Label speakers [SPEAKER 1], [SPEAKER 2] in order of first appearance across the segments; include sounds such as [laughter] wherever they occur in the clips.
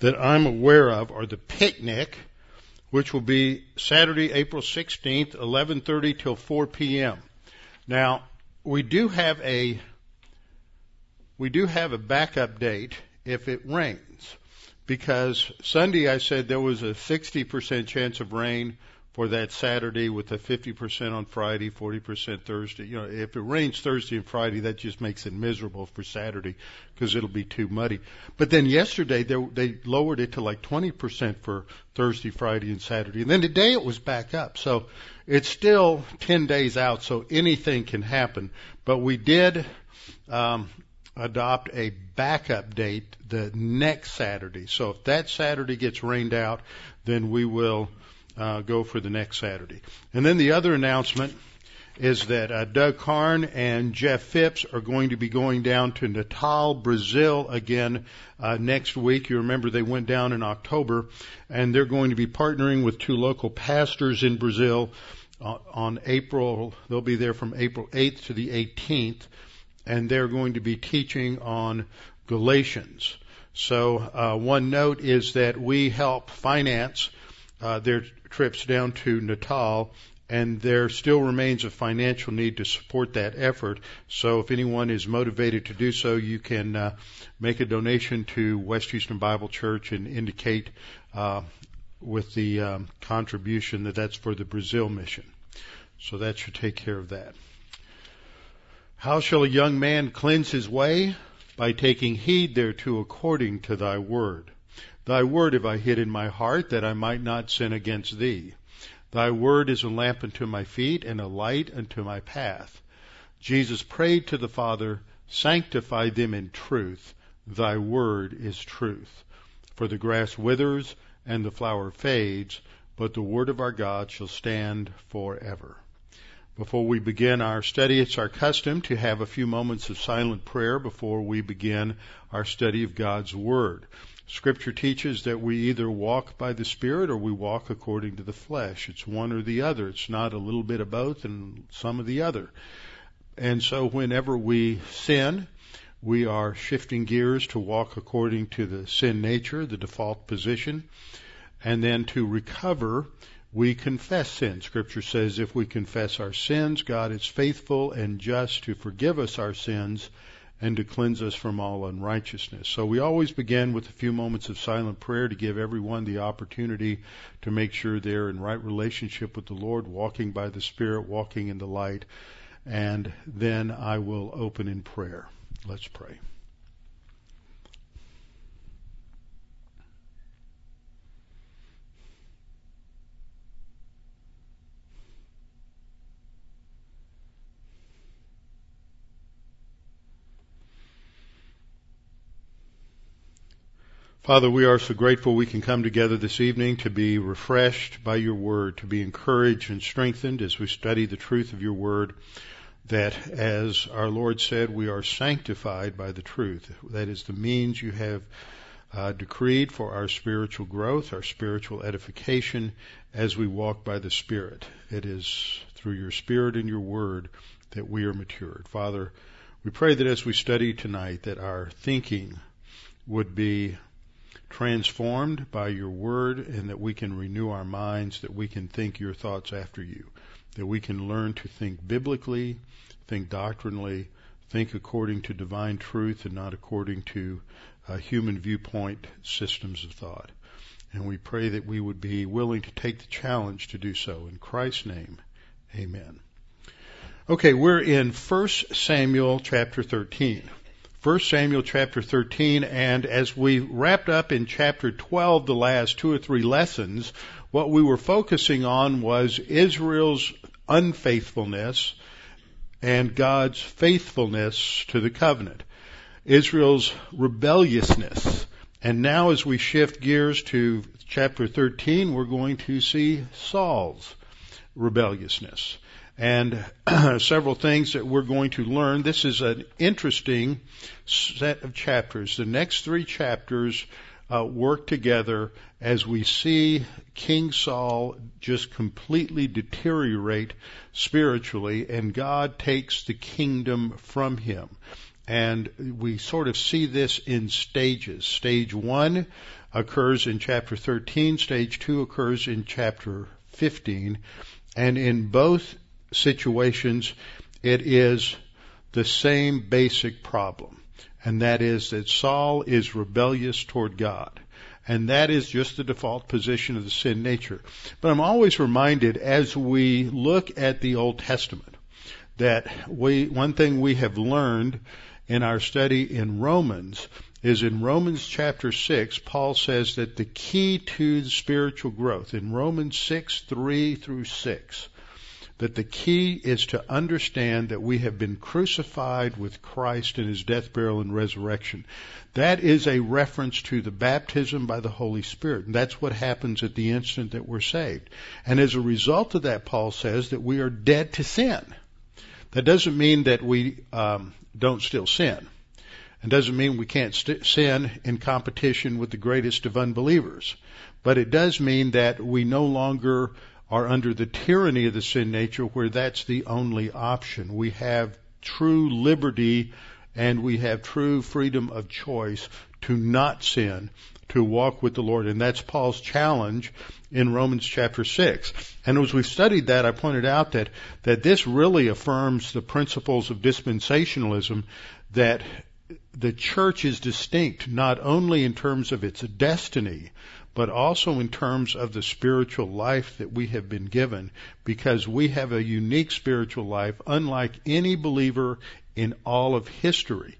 [SPEAKER 1] that I'm aware of are the picnic, which will be Saturday, April 16th, 11:30 till 4 p.m. Now, we do have a we do have a backup date if it rains because Sunday I said there was a 60% chance of rain for that Saturday with a 50% on Friday, 40% Thursday. You know, if it rains Thursday and Friday, that just makes it miserable for Saturday because it'll be too muddy. But then yesterday they, they lowered it to like 20% for Thursday, Friday, and Saturday. And then today it was back up. So it's still 10 days out, so anything can happen. But we did, um, adopt a backup date the next Saturday. So if that Saturday gets rained out, then we will uh, go for the next Saturday. And then the other announcement is that uh, Doug Karn and Jeff Phipps are going to be going down to Natal, Brazil again uh, next week. You remember they went down in October, and they're going to be partnering with two local pastors in Brazil uh, on April. They'll be there from April 8th to the 18th, and they're going to be teaching on Galatians. So uh, one note is that we help finance uh, their trips down to Natal, and there still remains a financial need to support that effort. So if anyone is motivated to do so, you can uh, make a donation to West Houston Bible Church and indicate uh, with the um, contribution that that's for the Brazil mission. So that should take care of that. How shall a young man cleanse his way? By taking heed thereto according to thy word. Thy word have I hid in my heart that I might not sin against thee. Thy word is a lamp unto my feet and a light unto my path. Jesus prayed to the Father, sanctify them in truth. Thy word is truth. For the grass withers and the flower fades, but the word of our God shall stand forever. Before we begin our study, it's our custom to have a few moments of silent prayer before we begin our study of God's Word. Scripture teaches that we either walk by the Spirit or we walk according to the flesh. It's one or the other. It's not a little bit of both and some of the other. And so whenever we sin, we are shifting gears to walk according to the sin nature, the default position. And then to recover, we confess sin. Scripture says if we confess our sins, God is faithful and just to forgive us our sins and to cleanse us from all unrighteousness. So we always begin with a few moments of silent prayer to give everyone the opportunity to make sure they're in right relationship with the Lord, walking by the Spirit, walking in the light. And then I will open in prayer. Let's pray. Father, we are so grateful we can come together this evening to be refreshed by your word, to be encouraged and strengthened as we study the truth of your word, that as our Lord said, we are sanctified by the truth. That is the means you have uh, decreed for our spiritual growth, our spiritual edification as we walk by the Spirit. It is through your Spirit and your word that we are matured. Father, we pray that as we study tonight that our thinking would be transformed by your word and that we can renew our minds, that we can think your thoughts after you, that we can learn to think biblically, think doctrinally, think according to divine truth and not according to uh, human viewpoint systems of thought. And we pray that we would be willing to take the challenge to do so. In Christ's name, amen. Okay, we're in 1 Samuel chapter 13. 1 Samuel chapter 13, and as we wrapped up in chapter 12 the last two or three lessons, what we were focusing on was Israel's unfaithfulness and God's faithfulness to the covenant. Israel's rebelliousness. And now as we shift gears to chapter 13, we're going to see Saul's rebelliousness and [clears throat] several things that we're going to learn. This is an interesting set of chapters. The next three chapters uh, work together as we see King Saul just completely deteriorate spiritually, and God takes the kingdom from him. And we sort of see this in stages. Stage one occurs in chapter 13, stage two occurs in chapter 15, and in both situations, it is the same basic problem, and that is that Saul is rebellious toward God. And that is just the default position of the sin nature. But I'm always reminded as we look at the Old Testament that we, one thing we have learned in our study in Romans is in Romans chapter 6, Paul says that the key to spiritual growth in Romans 6, 3 through 6, that the key is to understand that we have been crucified with Christ in his death, burial, and resurrection. That is a reference to the baptism by the Holy Spirit. And that's what happens at the instant that we're saved. And as a result of that, Paul says that we are dead to sin. That doesn't mean that we um, don't still sin. It doesn't mean we can't st- sin in competition with the greatest of unbelievers. But it does mean that we no longer are under the tyranny of the sin nature where that's the only option. We have true liberty and we have true freedom of choice to not sin, to walk with the Lord. And that's Paul's challenge in Romans chapter 6. And as we've studied that, I pointed out that, that this really affirms the principles of dispensationalism that the church is distinct not only in terms of its destiny, but also in terms of the spiritual life that we have been given because we have a unique spiritual life unlike any believer in all of history.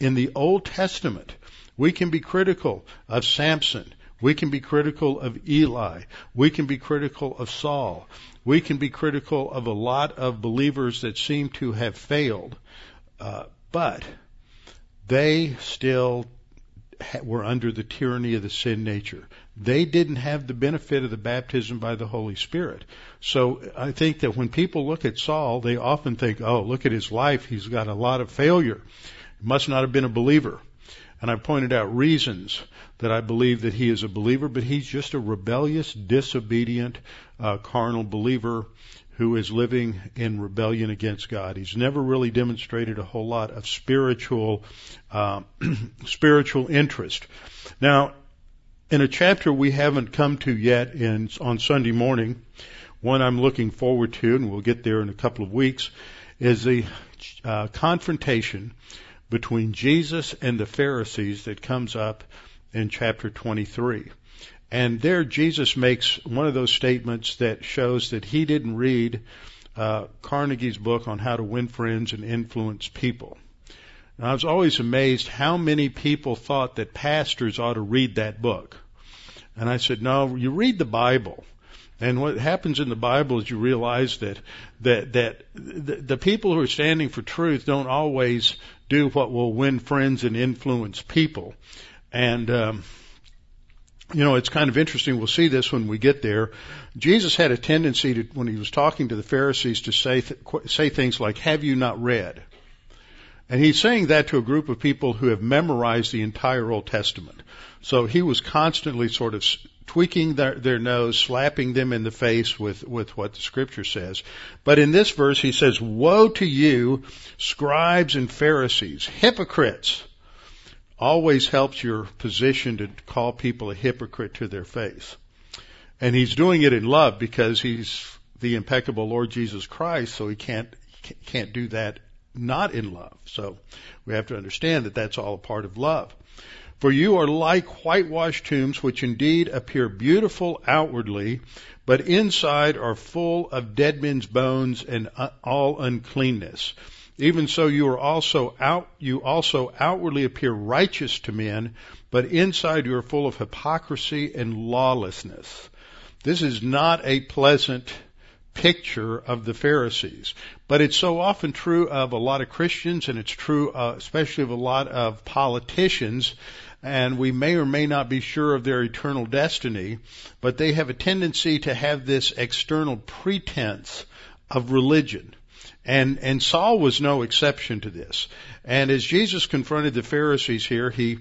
[SPEAKER 1] In the Old Testament, we can be critical of Samson. We can be critical of Eli. We can be critical of Saul. We can be critical of a lot of believers that seem to have failed. Uh, but they still were under the tyranny of the sin nature. They didn't have the benefit of the baptism by the Holy Spirit. So I think that when people look at Saul, they often think, oh, look at his life. He's got a lot of failure. He must not have been a believer. And I pointed out reasons that I believe that he is a believer, but he's just a rebellious, disobedient, uh, carnal believer who is living in rebellion against God. He's never really demonstrated a whole lot of spiritual, uh, [clears throat] spiritual interest. Now, in a chapter we haven't come to yet in, on Sunday morning, one I'm looking forward to, and we'll get there in a couple of weeks, is the uh, confrontation between Jesus and the Pharisees that comes up in chapter 23. And there Jesus makes one of those statements that shows that he didn't read uh, Carnegie's book on how to win friends and influence people. And I was always amazed how many people thought that pastors ought to read that book. And I said, no, you read the Bible. And what happens in the Bible is you realize that that that the, the people who are standing for truth don't always do what will win friends and influence people. And um, you know, it's kind of interesting. We'll see this when we get there. Jesus had a tendency to, when he was talking to the Pharisees, to say th- say things like, "Have you not read?" And he's saying that to a group of people who have memorized the entire Old Testament. So he was constantly sort of tweaking their, their nose, slapping them in the face with, with what the scripture says. But in this verse, he says, Woe to you, scribes and Pharisees, hypocrites! Always helps your position to call people a hypocrite to their face. And he's doing it in love because he's the impeccable Lord Jesus Christ, so he can't can't do that not in love. So we have to understand that that's all a part of love. For you are like whitewashed tombs, which indeed appear beautiful outwardly, but inside are full of dead men's bones and uh, all uncleanness. Even so, you are also out, you also outwardly appear righteous to men, but inside you are full of hypocrisy and lawlessness. This is not a pleasant picture of the Pharisees. But it's so often true of a lot of Christians and it's true uh, especially of a lot of politicians and we may or may not be sure of their eternal destiny, but they have a tendency to have this external pretense of religion. And, and Saul was no exception to this. And as Jesus confronted the Pharisees here, he,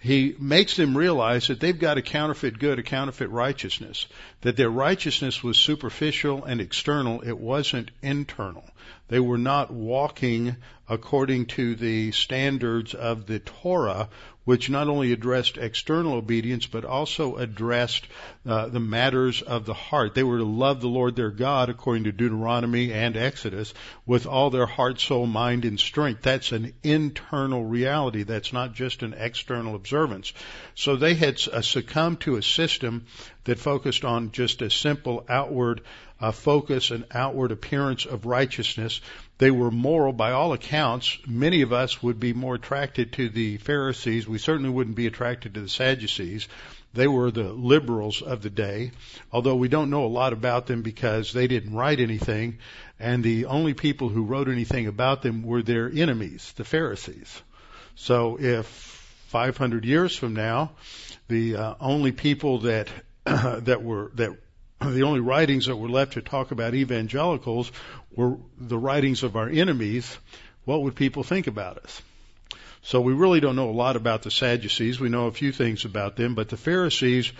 [SPEAKER 1] he makes them realize that they've got a counterfeit good, a counterfeit righteousness, that their righteousness was superficial and external, it wasn't internal. They were not walking according to the standards of the Torah, which not only addressed external obedience, but also addressed uh, the matters of the heart. They were to love the Lord their God, according to Deuteronomy and Exodus, with all their heart, soul, mind, and strength. That's an internal reality. That's not just an external observance. So they had uh, succumbed to a system that focused on just a simple outward uh, focus and outward appearance of righteousness. They were moral by all accounts. Many of us would be more attracted to the Pharisees. We certainly wouldn't be attracted to the Sadducees. They were the liberals of the day, although we don't know a lot about them because they didn't write anything, and the only people who wrote anything about them were their enemies, the Pharisees. So if 500 years from now, the uh, only people that [clears throat] that were that the only writings that were left to talk about evangelicals were the writings of our enemies, what would people think about us? So we really don't know a lot about the Sadducees. We know a few things about them, but the Pharisees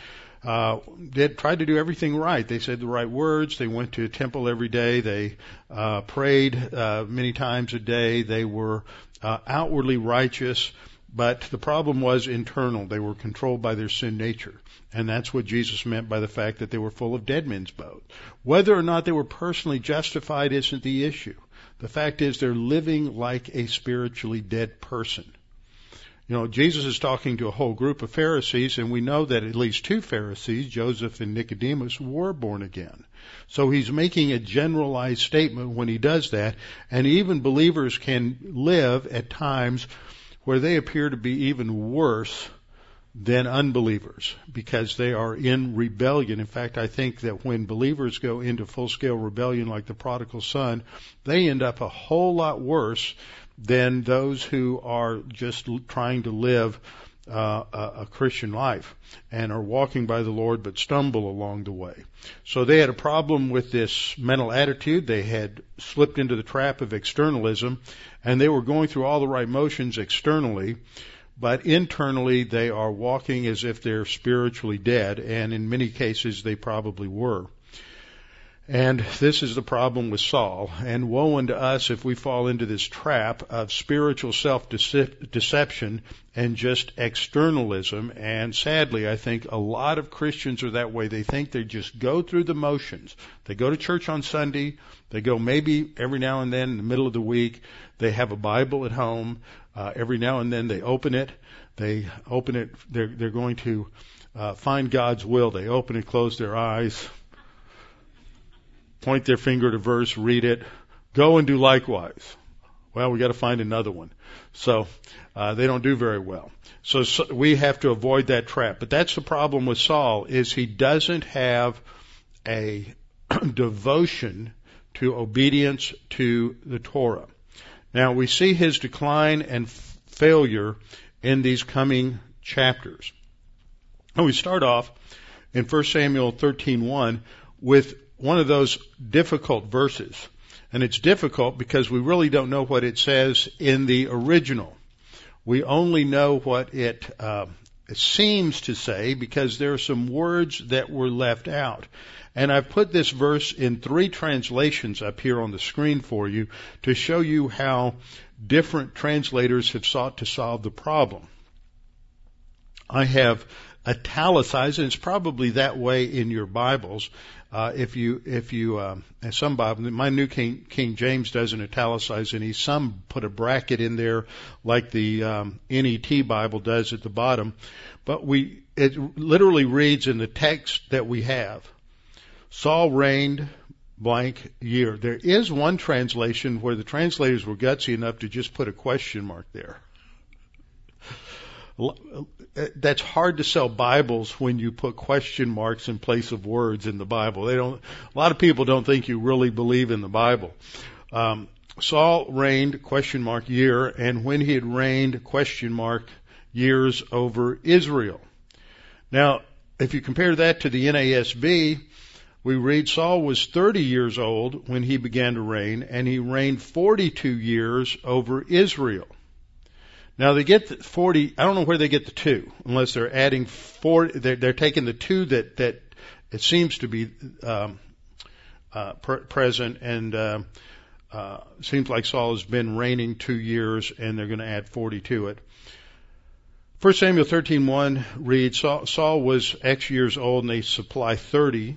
[SPEAKER 1] uh, did tried to do everything right. They said the right words. They went to a temple every day. They uh, prayed uh, many times a day. They were uh, outwardly righteous, but the problem was internal. They were controlled by their sin nature. And that's what Jesus meant by the fact that they were full of dead men's bones. Whether or not they were personally justified isn't the issue. The fact is they're living like a spiritually dead person. You know, Jesus is talking to a whole group of Pharisees, and we know that at least two Pharisees, Joseph and Nicodemus, were born again. So he's making a generalized statement when he does that, and even believers can live at times where they appear to be even worse than unbelievers because they are in rebellion. In fact, I think that when believers go into full scale rebellion like the prodigal son, they end up a whole lot worse than those who are just trying to live uh, a, Christian life and are walking by the Lord but stumble along the way. So they had a problem with this mental attitude. They had slipped into the trap of externalism and they were going through all the right motions externally but internally they are walking as if they're spiritually dead, and in many cases they probably were. And this is the problem with Saul. And woe unto us if we fall into this trap of spiritual self-deception and just externalism. And sadly, I think a lot of Christians are that way. They think they just go through the motions. They go to church on Sunday. They go maybe every now and then in the middle of the week. They have a Bible at home. Uh, every now and then they open it. They open it. They're, they're going to uh, find God's will. They open it, close their eyes, point their finger to verse, read it, go and do likewise. Well, we got to find another one. So uh, they don't do very well. So, so we have to avoid that trap. But that's the problem with Saul is he doesn't have a [clears throat] devotion to obedience to the Torah. Now we see his decline and failure in these coming chapters. And we start off in 1 Samuel 13:1 with one of those difficult verses. And it's difficult because we really don't know what it says in the original. We only know what it, uh, it seems to say because there are some words that were left out. And I've put this verse in three translations up here on the screen for you to show you how different translators have sought to solve the problem. I have italicized, and it's probably that way in your Bibles. Uh, if you, if you, um, some Bible, my New King, King James doesn't italicize any. Some put a bracket in there, like the um, NET Bible does at the bottom. But we, it literally reads in the text that we have. Saul reigned blank year. There is one translation where the translators were gutsy enough to just put a question mark there. That's hard to sell Bibles when you put question marks in place of words in the Bible. They don't. A lot of people don't think you really believe in the Bible. Um, Saul reigned question mark year, and when he had reigned question mark years over Israel. Now, if you compare that to the NASB, we read Saul was 30 years old when he began to reign, and he reigned 42 years over Israel. Now they get the 40. I don't know where they get the two, unless they're adding 40. They're, they're taking the two that that it seems to be um, uh, pre- present, and uh, uh, seems like Saul has been reigning two years, and they're going to add 40 to it. 1 Samuel 13:1 reads Saul, Saul was X years old, and they supply 30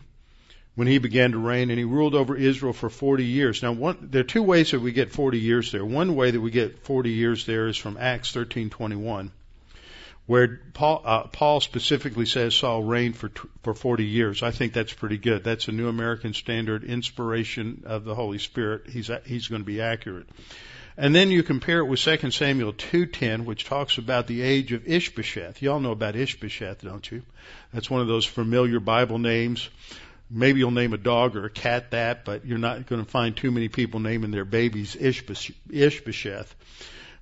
[SPEAKER 1] when he began to reign, and he ruled over Israel for 40 years. Now, one, there are two ways that we get 40 years there. One way that we get 40 years there is from Acts 13:21, where Paul, uh, Paul specifically says Saul reigned for for 40 years. I think that's pretty good. That's a New American Standard inspiration of the Holy Spirit. He's he's going to be accurate. And then you compare it with 2 Samuel 2:10, which talks about the age of Ishbosheth. You all know about Ishbosheth, don't you? That's one of those familiar Bible names Maybe you'll name a dog or a cat that, but you're not going to find too many people naming their babies Ishbosheth.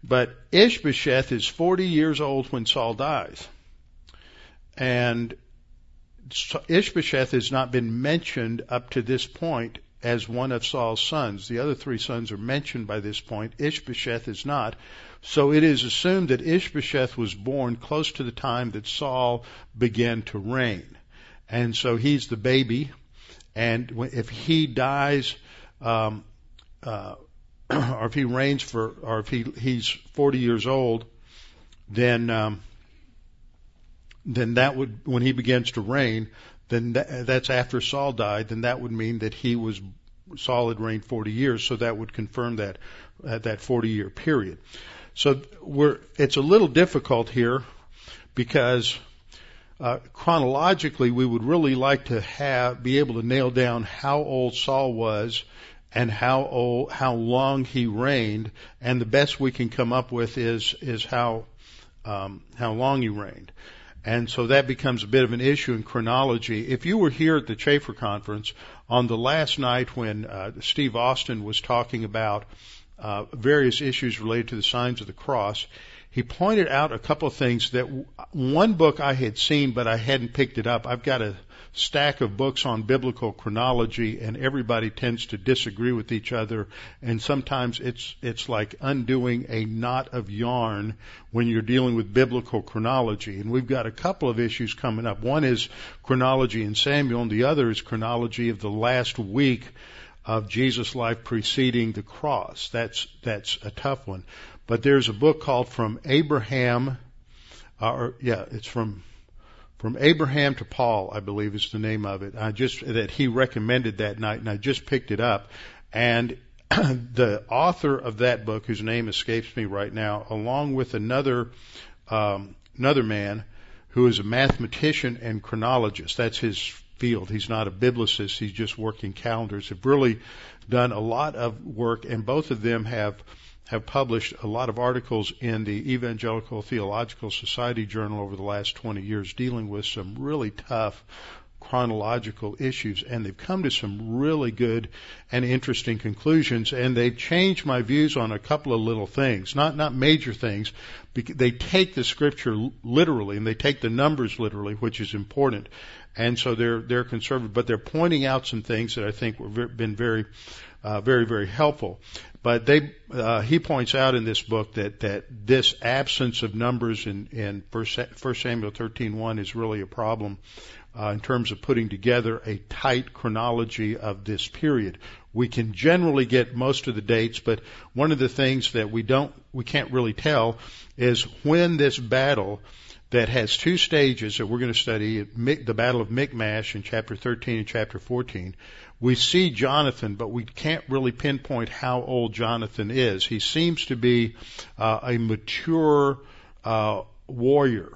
[SPEAKER 1] But Ishbosheth is 40 years old when Saul dies. And Ishbosheth has not been mentioned up to this point as one of Saul's sons. The other three sons are mentioned by this point. Ishbosheth is not. So it is assumed that Ishbosheth was born close to the time that Saul began to reign. And so he's the baby. And if he dies, um, uh, [clears throat] or if he reigns for, or if he he's 40 years old, then um, then that would when he begins to reign, then that, that's after Saul died. Then that would mean that he was Saul had reigned 40 years, so that would confirm that uh, that 40 year period. So we're it's a little difficult here because uh, chronologically, we would really like to have be able to nail down how old Saul was and how old, how long he reigned, and the best we can come up with is is how um, how long he reigned. And so that becomes a bit of an issue in chronology. If you were here at the Chafer conference on the last night when uh, Steve Austin was talking about uh, various issues related to the signs of the cross, he pointed out a couple of things that one book I had seen, but I hadn't picked it up. I've got a stack of books on biblical chronology and everybody tends to disagree with each other and sometimes it's it's like undoing a knot of yarn when you're dealing with biblical chronology and we've got a couple of issues coming up one is chronology in Samuel and the other is chronology of the last week of Jesus' life preceding the cross that's that's a tough one but there's a book called From Abraham, uh, or yeah, it's from from Abraham to Paul, I believe is the name of it. I just that he recommended that night, and I just picked it up. And [clears throat] the author of that book, whose name escapes me right now, along with another um, another man who is a mathematician and chronologist. That's his field. He's not a biblicist. He's just working calendars. Have really done a lot of work, and both of them have have published a lot of articles in the Evangelical Theological Society Journal over the last 20 years dealing with some really tough chronological issues and they've come to some really good and interesting conclusions and they've changed my views on a couple of little things not not major things they take the scripture literally and they take the numbers literally which is important and so they're they're conservative but they're pointing out some things that I think have been very uh, very very helpful but they, uh, he points out in this book that, that this absence of numbers in, in 1 Samuel 13.1 is really a problem uh, in terms of putting together a tight chronology of this period. We can generally get most of the dates, but one of the things that we don't, we can't really tell is when this battle that has two stages that we're going to study, the Battle of Michmash in chapter 13 and chapter 14, we see Jonathan, but we can't really pinpoint how old Jonathan is. He seems to be uh, a mature uh, warrior.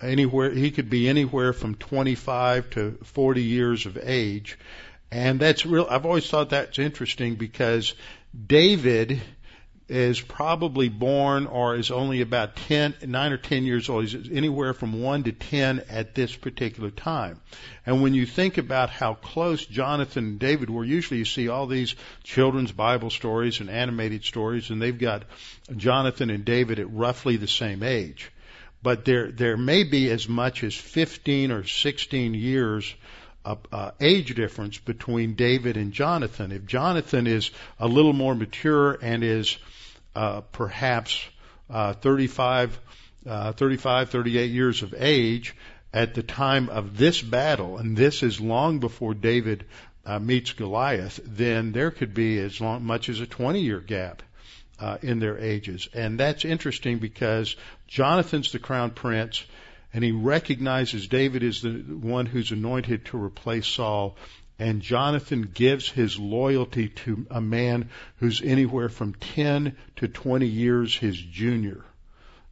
[SPEAKER 1] Anywhere he could be anywhere from 25 to 40 years of age, and that's real. I've always thought that's interesting because David is probably born or is only about 10, 9 or 10 years old. He's anywhere from 1 to 10 at this particular time. And when you think about how close Jonathan and David were, usually you see all these children's Bible stories and animated stories, and they've got Jonathan and David at roughly the same age. But there, there may be as much as 15 or 16 years uh, age difference between David and Jonathan. If Jonathan is a little more mature and is perhaps uh, 35, uh, 35, 38 years of age at the time of this battle, and this is long before David uh, meets Goliath, then there could be as long, much as a 20 year gap uh, in their ages. And that's interesting because Jonathan's the crown prince, and he recognizes David is the one who's anointed to replace Saul. And Jonathan gives his loyalty to a man who's anywhere from 10 to 20 years his junior.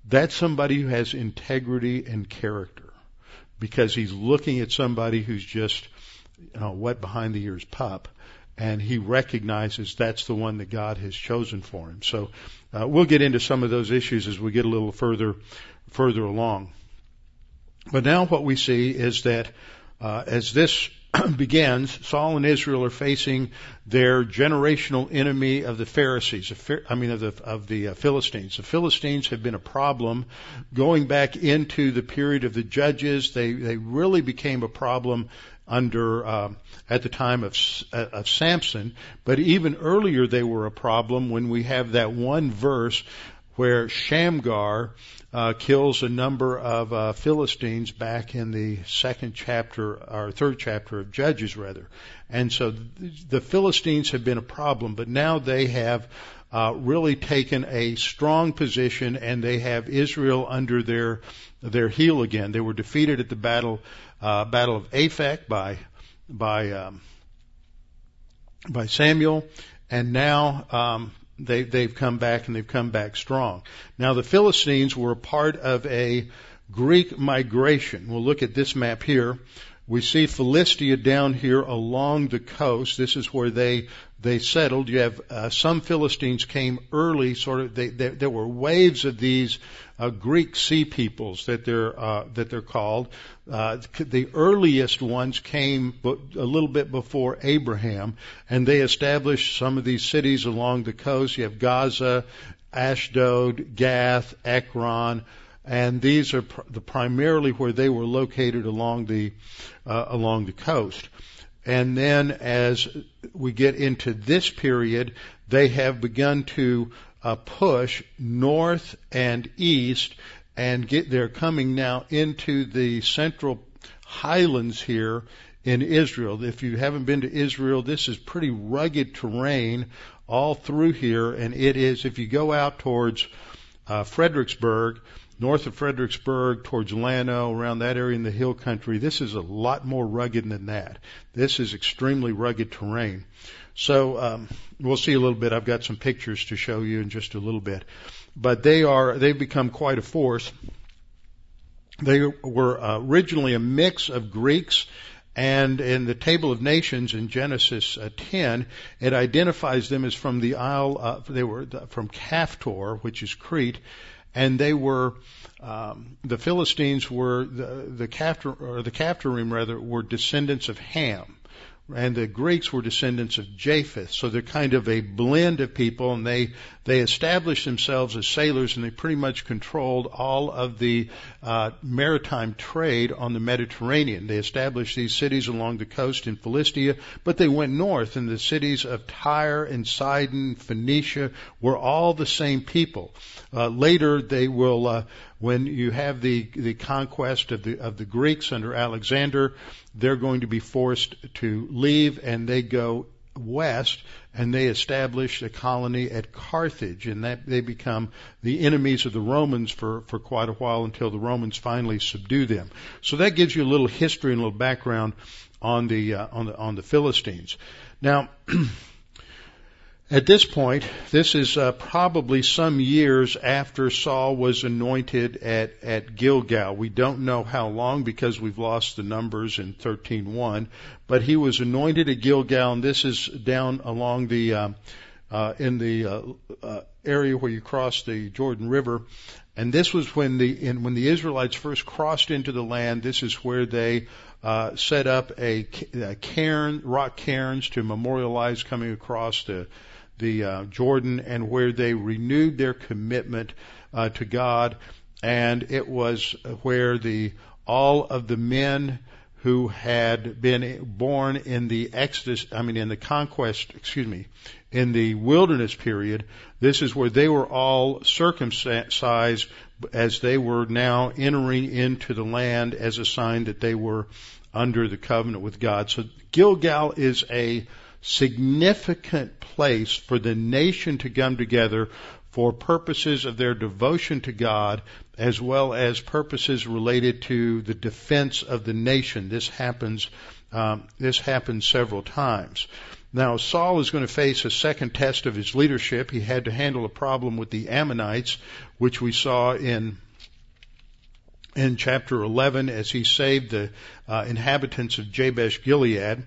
[SPEAKER 1] That's somebody who has integrity and character because he's looking at somebody who's just you know, wet behind the ears pup and he recognizes that's the one that God has chosen for him. So uh, we'll get into some of those issues as we get a little further further along. But now what we see is that uh, as this [clears throat] begins, Saul and Israel are facing their generational enemy of the Pharisees. I mean, of the of the uh, Philistines. The Philistines have been a problem going back into the period of the judges. They they really became a problem under uh, at the time of uh, of Samson, but even earlier they were a problem when we have that one verse where Shamgar uh, kills a number of uh, Philistines back in the second chapter or third chapter of Judges, rather. And so the Philistines have been a problem, but now they have uh, really taken a strong position, and they have Israel under their their heel again. They were defeated at the battle uh, battle of Aphek by by um, by Samuel, and now um, they they've come back and they've come back strong. Now the Philistines were part of a Greek migration. We'll look at this map here. We see Philistia down here along the coast. This is where they they settled. You have uh, some Philistines came early, sort of. They, they, there were waves of these uh, Greek sea peoples that they're uh, that they're called. Uh, the earliest ones came a little bit before Abraham, and they established some of these cities along the coast. You have Gaza, Ashdod, Gath, Ekron, and these are pr- the primarily where they were located along the uh, along the coast. And then as we get into this period, they have begun to uh, push north and east and get, they're coming now into the central highlands here in Israel. If you haven't been to Israel, this is pretty rugged terrain all through here, and it is, if you go out towards uh, Fredericksburg, north of Fredericksburg towards Llano, around that area in the hill country, this is a lot more rugged than that. This is extremely rugged terrain. So um, we'll see a little bit. I've got some pictures to show you in just a little bit. But they are they've become quite a force. They were uh, originally a mix of Greeks and in the Table of Nations in Genesis uh, 10, it identifies them as from the Isle, uh, they were from Caphtor, which is Crete, and they were um, the Philistines were the the Caphtor, or the Caphtorim rather were descendants of Ham and the Greeks were descendants of Japheth, so they're kind of a blend of people, and they they established themselves as sailors, and they pretty much controlled all of the uh, maritime trade on the Mediterranean. They established these cities along the coast in Philistia, but they went north, and the cities of Tyre and Sidon, Phoenicia, were all the same people. Uh, later, they will. Uh, when you have the the conquest of the of the Greeks under Alexander, they're going to be forced to leave and they go west and they establish a colony at Carthage and that they become the enemies of the Romans for, for quite a while until the Romans finally subdue them. So that gives you a little history and a little background on the uh, on the on the Philistines. Now [clears throat] At this point, this is uh, probably some years after Saul was anointed at, at Gilgal. We don't know how long because we've lost the numbers in 13.1, but he was anointed at Gilgal, and this is down along the, uh, uh, in the uh, uh, area where you cross the Jordan River. And this was when the, in, when the Israelites first crossed into the land, this is where they uh, set up a, a cairn, rock cairns to memorialize coming across the the uh, Jordan and where they renewed their commitment uh, to God, and it was where the all of the men who had been born in the Exodus, I mean in the conquest, excuse me, in the wilderness period, this is where they were all circumcised as they were now entering into the land as a sign that they were under the covenant with God. So Gilgal is a significant place for the nation to come together for purposes of their devotion to God as well as purposes related to the defense of the nation. This happens, um, this happens several times. Now Saul is going to face a second test of his leadership. He had to handle a problem with the Ammonites, which we saw in in chapter 11 as he saved the uh, inhabitants of Jabesh Gilead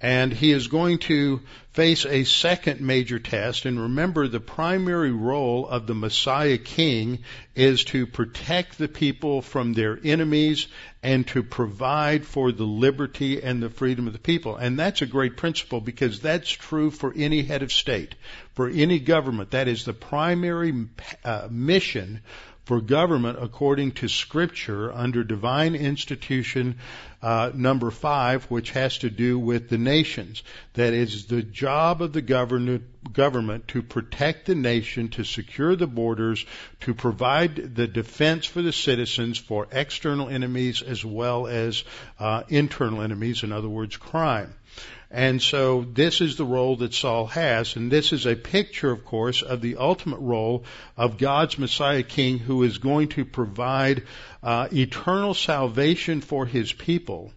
[SPEAKER 1] and he is going to face a second major test. And remember, the primary role of the Messiah King is to protect the people from their enemies and to provide for the liberty and the freedom of the people. And that's a great principle because that's true for any head of state, for any government. That is the primary uh, mission for government according to Scripture under divine institution uh, number five, which has to do with the nations. That is the job of the government, government to protect the nation, to secure the borders, to provide the defense for the citizens for external enemies as well as uh, internal enemies, in other words, crime. And so this is the role that Saul has, and this is a picture, of course, of the ultimate role of God's Messiah King who is going to provide uh, eternal salvation for his people.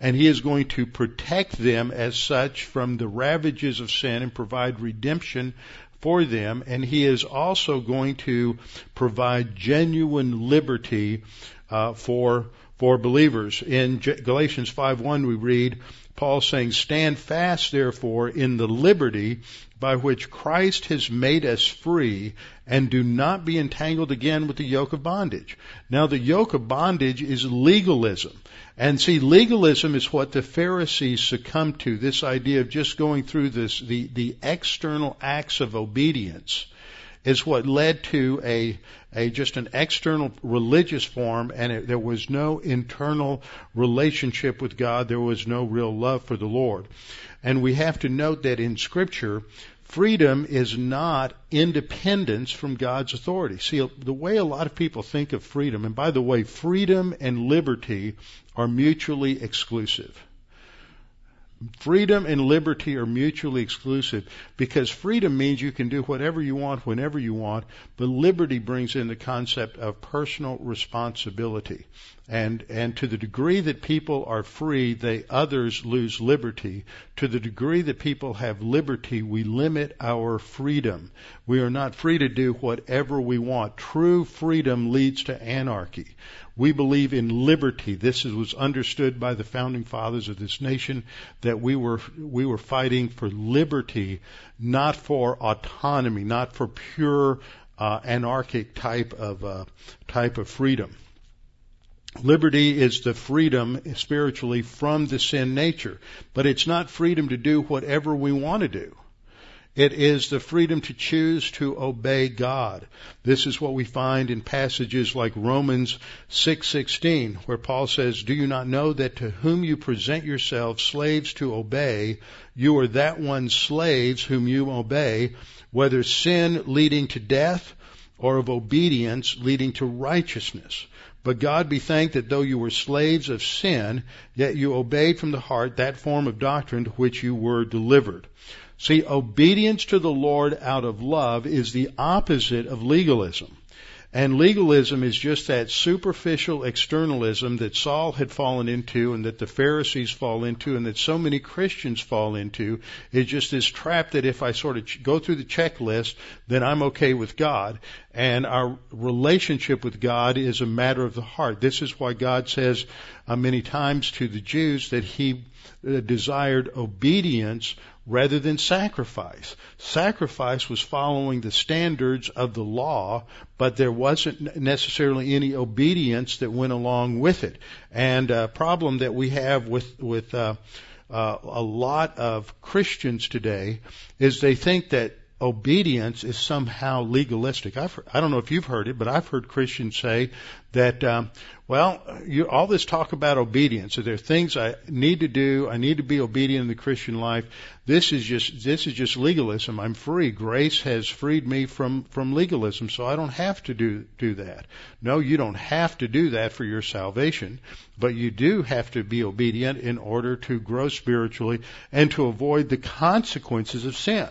[SPEAKER 1] And he is going to protect them as such from the ravages of sin and provide redemption for them. And he is also going to provide genuine liberty uh, for for believers. In Galatians 5:1 we read, Paul saying, Stand fast, therefore, in the liberty by which Christ has made us free, and do not be entangled again with the yoke of bondage. Now, the yoke of bondage is legalism. And see, legalism is what the Pharisees succumbed to, this idea of just going through this, the, the external acts of obedience is what led to a, a just an external religious form and it, there was no internal relationship with God. There was no real love for the Lord. And we have to note that in scripture, freedom is not independence from God's authority. See, the way a lot of people think of freedom, and by the way, freedom and liberty are mutually exclusive. Freedom and liberty are mutually exclusive because freedom means you can do whatever you want whenever you want, but liberty brings in the concept of personal responsibility. And, and to the degree that people are free, they others lose liberty. To the degree that people have liberty, we limit our freedom. We are not free to do whatever we want. True freedom leads to anarchy. We believe in liberty. This was understood by the founding fathers of this nation that we were we were fighting for liberty, not for autonomy, not for pure uh, anarchic type of uh, type of freedom. Liberty is the freedom spiritually from the sin nature, but it's not freedom to do whatever we want to do. It is the freedom to choose to obey God. This is what we find in passages like Romans 6:16 where Paul says, "Do you not know that to whom you present yourselves slaves to obey, you are that one's slaves whom you obey, whether sin leading to death or of obedience leading to righteousness?" But God be thanked that though you were slaves of sin, yet you obeyed from the heart that form of doctrine to which you were delivered. See, obedience to the Lord out of love is the opposite of legalism. And legalism is just that superficial externalism that Saul had fallen into and that the Pharisees fall into and that so many Christians fall into is just this trap that if I sort of go through the checklist, then I'm okay with God. And our relationship with God is a matter of the heart. This is why God says uh, many times to the Jews that He uh, desired obedience rather than sacrifice. Sacrifice was following the standards of the law, but there wasn't necessarily any obedience that went along with it. And a problem that we have with with uh, uh, a lot of Christians today is they think that obedience is somehow legalistic. I've I don't know if you've heard it, but I've heard Christians say that, um, well, you, all this talk about obedience, that there are things I need to do, I need to be obedient in the Christian life. This is just this is just legalism. I'm free. Grace has freed me from from legalism, so I don't have to do do that. No, you don't have to do that for your salvation, but you do have to be obedient in order to grow spiritually and to avoid the consequences of sin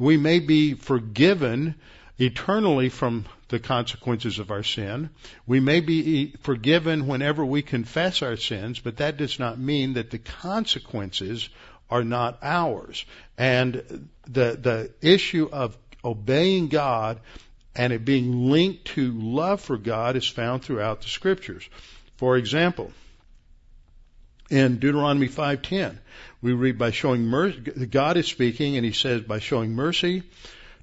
[SPEAKER 1] we may be forgiven eternally from the consequences of our sin. We may be forgiven whenever we confess our sins, but that does not mean that the consequences are not ours. And the, the issue of obeying God and it being linked to love for God is found throughout the scriptures. For example, in Deuteronomy 5:10, we read by showing mercy, God is speaking and he says by showing mercy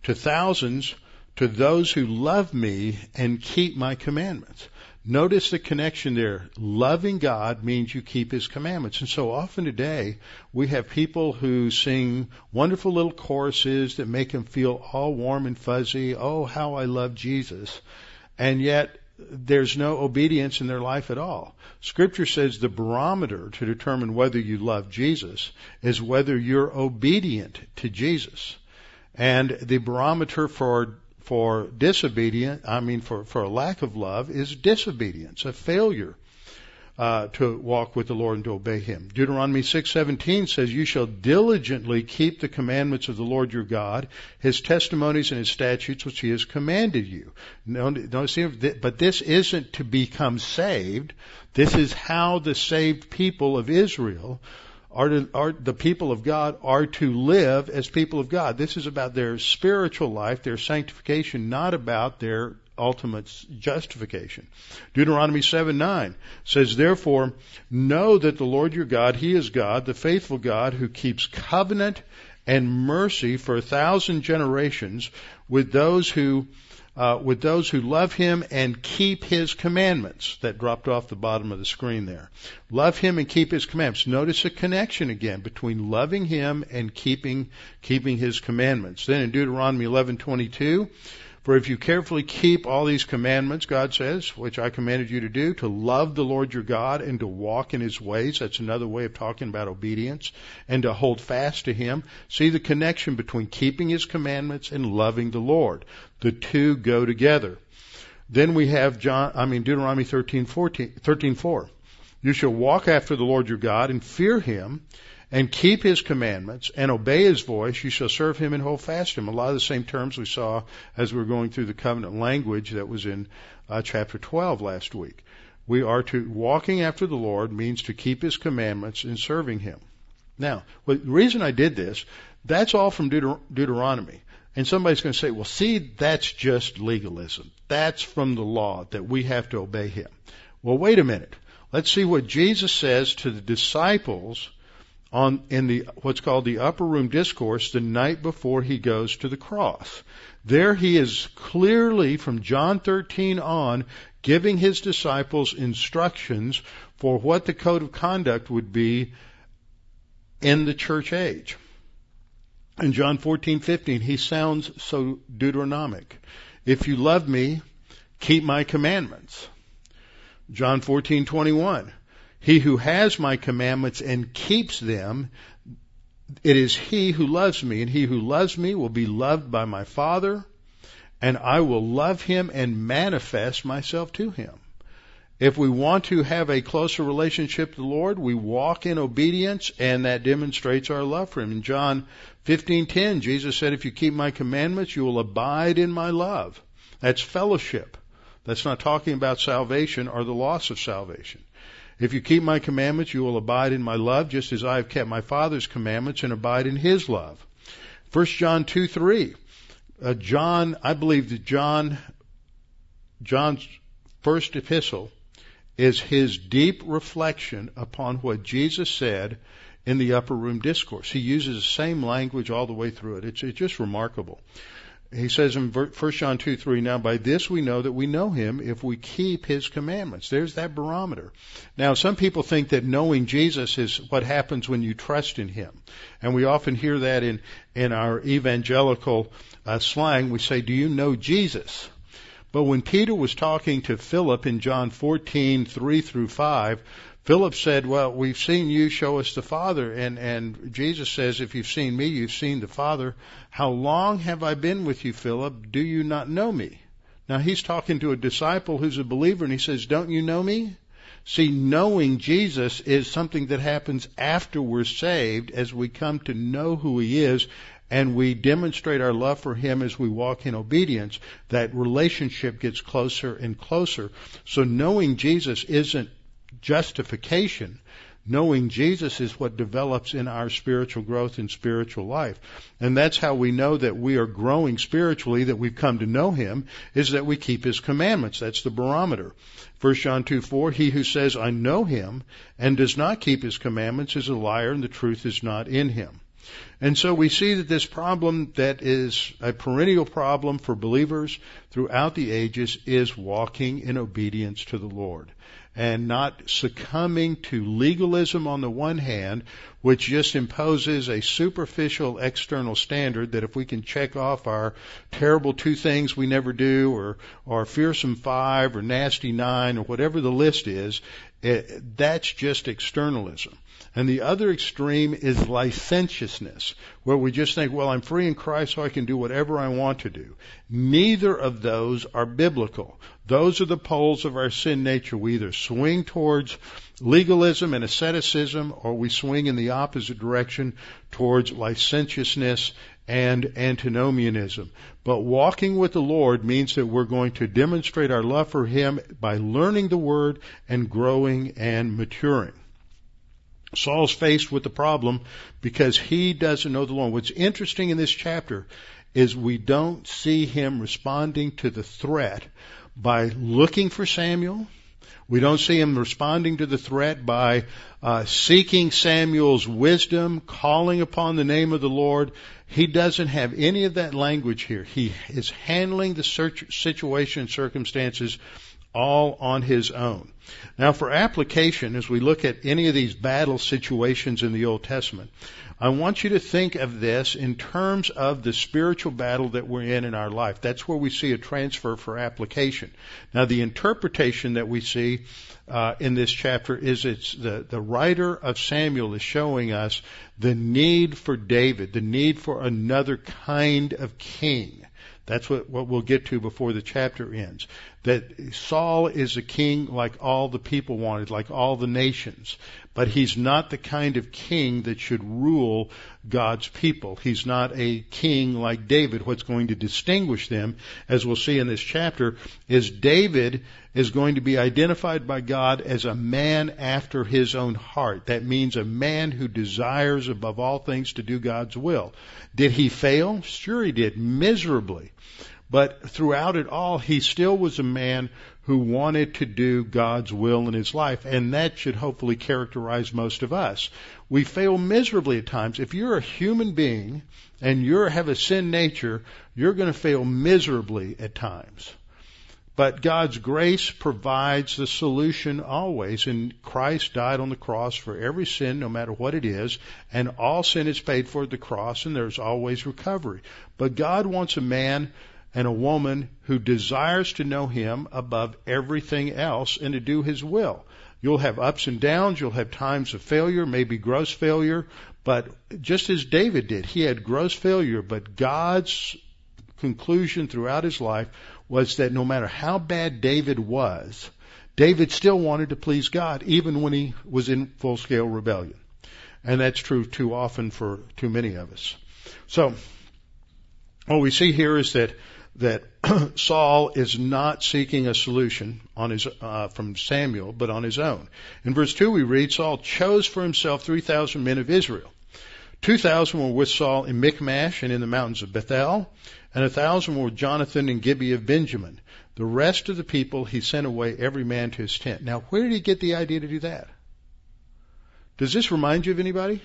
[SPEAKER 1] to thousands to those who love me and keep my commandments. Notice the connection there. Loving God means you keep His commandments. And so often today, we have people who sing wonderful little choruses that make them feel all warm and fuzzy. Oh, how I love Jesus. And yet, there's no obedience in their life at all. Scripture says the barometer to determine whether you love Jesus is whether you're obedient to Jesus. And the barometer for for disobedient, I mean for, for a lack of love is disobedience, a failure uh, to walk with the Lord and to obey Him. Deuteronomy 6:17 says, "You shall diligently keep the commandments of the Lord your God, His testimonies and His statutes which He has commanded you." But this isn't to become saved. This is how the saved people of Israel are, to, are the people of God are to live as people of God. This is about their spiritual life, their sanctification, not about their ultimate justification. Deuteronomy 7 9 says, Therefore, know that the Lord your God, He is God, the faithful God, who keeps covenant and mercy for a thousand generations with those who uh, with those who love him and keep his commandments. That dropped off the bottom of the screen there. Love him and keep his commandments. Notice a connection again between loving him and keeping keeping his commandments. Then in Deuteronomy 11:22, for if you carefully keep all these commandments, God says, which I commanded you to do, to love the Lord your God and to walk in his ways, that's another way of talking about obedience, and to hold fast to him. See the connection between keeping his commandments and loving the Lord. The two go together. Then we have John, I mean Deuteronomy 13, 14, 13, 4. You shall walk after the Lord your God and fear him and keep his commandments and obey his voice, you shall serve him and hold fast to him. A lot of the same terms we saw as we were going through the covenant language that was in uh, chapter 12 last week. We are to, walking after the Lord means to keep his commandments and serving him. Now, well, the reason I did this, that's all from Deuter- Deuteronomy. And somebody's going to say, well, see, that's just legalism. That's from the law that we have to obey him. Well, wait a minute. Let's see what Jesus says to the disciples on in the what's called the upper room discourse the night before he goes to the cross. There he is clearly from John 13 on giving his disciples instructions for what the code of conduct would be in the church age. In John 14:15 he sounds so Deuteronomic. If you love me, keep my commandments. John 14:21 he who has my commandments and keeps them, it is he who loves me, and he who loves me will be loved by my Father, and I will love him and manifest myself to him. If we want to have a closer relationship to the Lord, we walk in obedience, and that demonstrates our love for him. In John 15:10, Jesus said, "If you keep my commandments, you will abide in my love." That's fellowship. That's not talking about salvation or the loss of salvation. If you keep my commandments, you will abide in my love, just as I have kept my Father's commandments and abide in his love. 1 John 2 3. Uh, John, I believe that John, John's first epistle is his deep reflection upon what Jesus said in the upper room discourse. He uses the same language all the way through it. It's, it's just remarkable. He says in 1 John 2 3, now by this we know that we know him if we keep his commandments. There's that barometer. Now, some people think that knowing Jesus is what happens when you trust in him. And we often hear that in, in our evangelical uh, slang. We say, do you know Jesus? But when Peter was talking to Philip in John 14, 3 through 5, Philip said, Well, we've seen you, show us the Father. And, and Jesus says, If you've seen me, you've seen the Father. How long have I been with you, Philip? Do you not know me? Now he's talking to a disciple who's a believer and he says, Don't you know me? See, knowing Jesus is something that happens after we're saved as we come to know who he is and we demonstrate our love for him as we walk in obedience. That relationship gets closer and closer. So knowing Jesus isn't justification. Knowing Jesus is what develops in our spiritual growth and spiritual life. And that's how we know that we are growing spiritually, that we've come to know Him, is that we keep His commandments. That's the barometer. 1 John 2 4, He who says, I know Him, and does not keep His commandments is a liar, and the truth is not in Him. And so we see that this problem that is a perennial problem for believers throughout the ages is walking in obedience to the Lord and not succumbing to legalism on the one hand, which just imposes a superficial external standard that if we can check off our terrible two things we never do or, or fearsome five or nasty nine or whatever the list is, it, that's just externalism. And the other extreme is licentiousness, where we just think, well, I'm free in Christ so I can do whatever I want to do. Neither of those are biblical. Those are the poles of our sin nature. We either swing towards legalism and asceticism or we swing in the opposite direction towards licentiousness and antinomianism. But walking with the Lord means that we're going to demonstrate our love for Him by learning the Word and growing and maturing. Saul's faced with the problem because he doesn't know the Lord. What's interesting in this chapter is we don't see him responding to the threat by looking for Samuel. We don't see him responding to the threat by uh, seeking Samuel's wisdom, calling upon the name of the Lord. He doesn't have any of that language here. He is handling the situation and circumstances all on his own. Now for application, as we look at any of these battle situations in the Old Testament, I want you to think of this in terms of the spiritual battle that we're in in our life. That's where we see a transfer for application. Now the interpretation that we see uh, in this chapter is it's the, the writer of Samuel is showing us the need for David, the need for another kind of king. That's what, what we'll get to before the chapter ends. That Saul is a king like all the people wanted, like all the nations. But he's not the kind of king that should rule God's people. He's not a king like David. What's going to distinguish them, as we'll see in this chapter, is David is going to be identified by God as a man after his own heart. That means a man who desires above all things to do God's will. Did he fail? Sure he did, miserably. But throughout it all, he still was a man who wanted to do God's will in his life, and that should hopefully characterize most of us. We fail miserably at times. If you're a human being and you have a sin nature, you're going to fail miserably at times. But God's grace provides the solution always, and Christ died on the cross for every sin, no matter what it is, and all sin is paid for at the cross, and there's always recovery. But God wants a man and a woman who desires to know Him above everything else and to do His will. You'll have ups and downs, you'll have times of failure, maybe gross failure, but just as David did, he had gross failure, but God's conclusion throughout his life was that no matter how bad David was, David still wanted to please God even when he was in full scale rebellion. And that's true too often for too many of us. So, what we see here is that that [clears throat] Saul is not seeking a solution on his uh, from Samuel, but on his own. In verse two, we read Saul chose for himself three thousand men of Israel. Two thousand were with Saul in Michmash and in the mountains of Bethel, and a thousand were Jonathan and Gibeah of Benjamin. The rest of the people he sent away every man to his tent. Now, where did he get the idea to do that? Does this remind you of anybody?